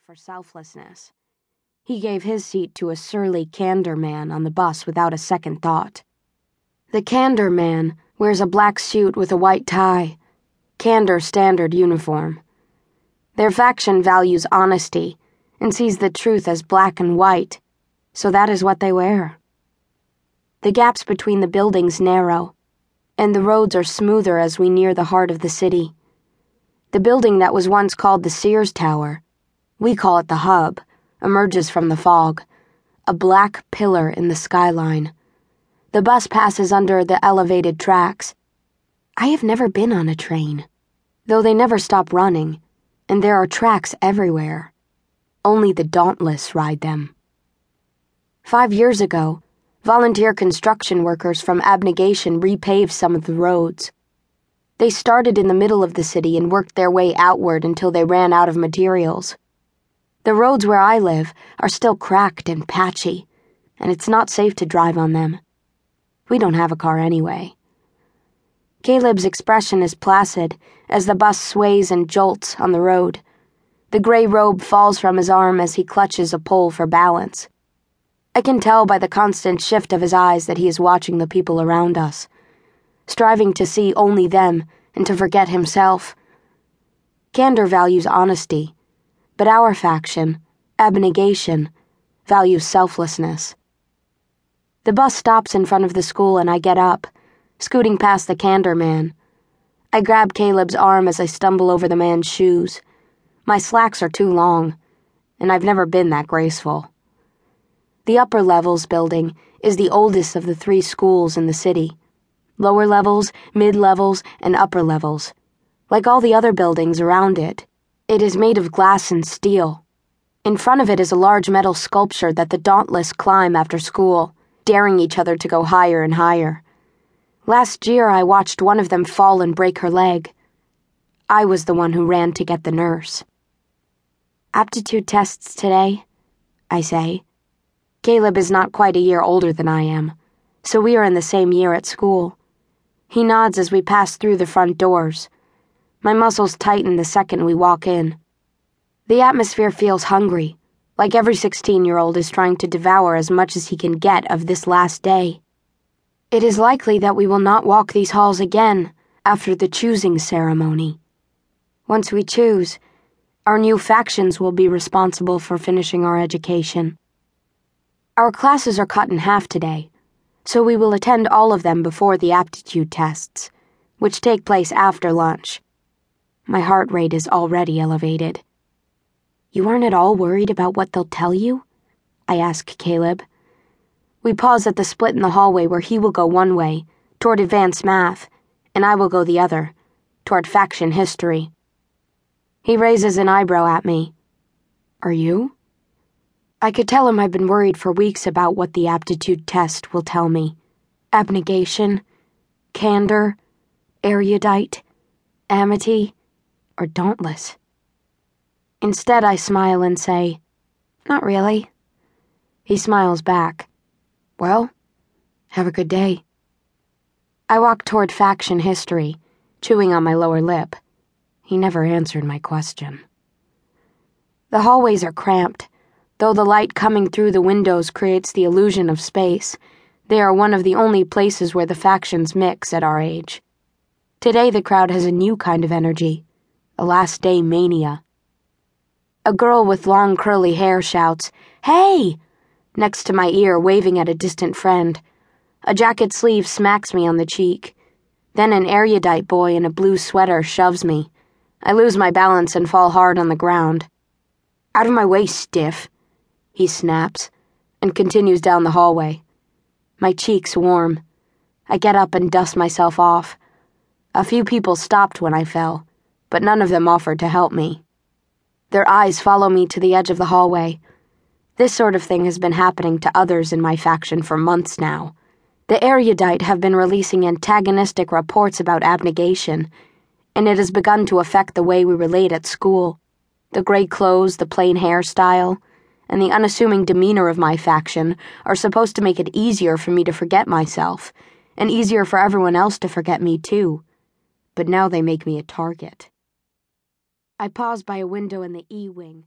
for selflessness. He gave his seat to a surly candor man on the bus without a second thought. The candor man wears a black suit with a white tie, candor standard uniform. Their faction values honesty and sees the truth as black and white, so that is what they wear. The gaps between the buildings narrow, and the roads are smoother as we near the heart of the city. The building that was once called the Sears Tower, we call it the Hub, emerges from the fog, a black pillar in the skyline. The bus passes under the elevated tracks. I have never been on a train, though they never stop running, and there are tracks everywhere. Only the dauntless ride them. Five years ago, volunteer construction workers from Abnegation repaved some of the roads. They started in the middle of the city and worked their way outward until they ran out of materials. The roads where I live are still cracked and patchy, and it's not safe to drive on them. We don't have a car anyway. Caleb's expression is placid as the bus sways and jolts on the road. The gray robe falls from his arm as he clutches a pole for balance. I can tell by the constant shift of his eyes that he is watching the people around us striving to see only them and to forget himself. Candor values honesty, but our faction, abnegation, values selflessness. The bus stops in front of the school and I get up, scooting past the candor man. I grab Caleb's arm as I stumble over the man's shoes. My slacks are too long, and I've never been that graceful. The upper levels building is the oldest of the three schools in the city lower levels, mid levels, and upper levels. Like all the other buildings around it, it is made of glass and steel. In front of it is a large metal sculpture that the dauntless climb after school, daring each other to go higher and higher. Last year, I watched one of them fall and break her leg. I was the one who ran to get the nurse. Aptitude tests today, I say. Caleb is not quite a year older than I am, so we are in the same year at school. He nods as we pass through the front doors. My muscles tighten the second we walk in. The atmosphere feels hungry, like every 16 year old is trying to devour as much as he can get of this last day. It is likely that we will not walk these halls again after the choosing ceremony. Once we choose, our new factions will be responsible for finishing our education. Our classes are cut in half today so we will attend all of them before the aptitude tests, which take place after lunch. My heart rate is already elevated. You aren't at all worried about what they'll tell you? I ask Caleb. We pause at the split in the hallway where he will go one way, toward advanced math, and I will go the other, toward faction history. He raises an eyebrow at me. Are you? I could tell him I've been worried for weeks about what the aptitude test will tell me abnegation, candor, erudite, amity, or dauntless. Instead, I smile and say, Not really. He smiles back. Well, have a good day. I walk toward faction history, chewing on my lower lip. He never answered my question. The hallways are cramped Though the light coming through the windows creates the illusion of space, they are one of the only places where the factions mix at our age. Today, the crowd has a new kind of energy a last day mania. A girl with long curly hair shouts, Hey! next to my ear, waving at a distant friend. A jacket sleeve smacks me on the cheek. Then an erudite boy in a blue sweater shoves me. I lose my balance and fall hard on the ground. Out of my way, stiff he snaps, and continues down the hallway. My cheeks warm. I get up and dust myself off. A few people stopped when I fell, but none of them offered to help me. Their eyes follow me to the edge of the hallway. This sort of thing has been happening to others in my faction for months now. The erudite have been releasing antagonistic reports about abnegation, and it has begun to affect the way we relate at school. The gray clothes, the plain hairstyle and the unassuming demeanor of my faction are supposed to make it easier for me to forget myself, and easier for everyone else to forget me too. But now they make me a target. I paused by a window in the E Wing.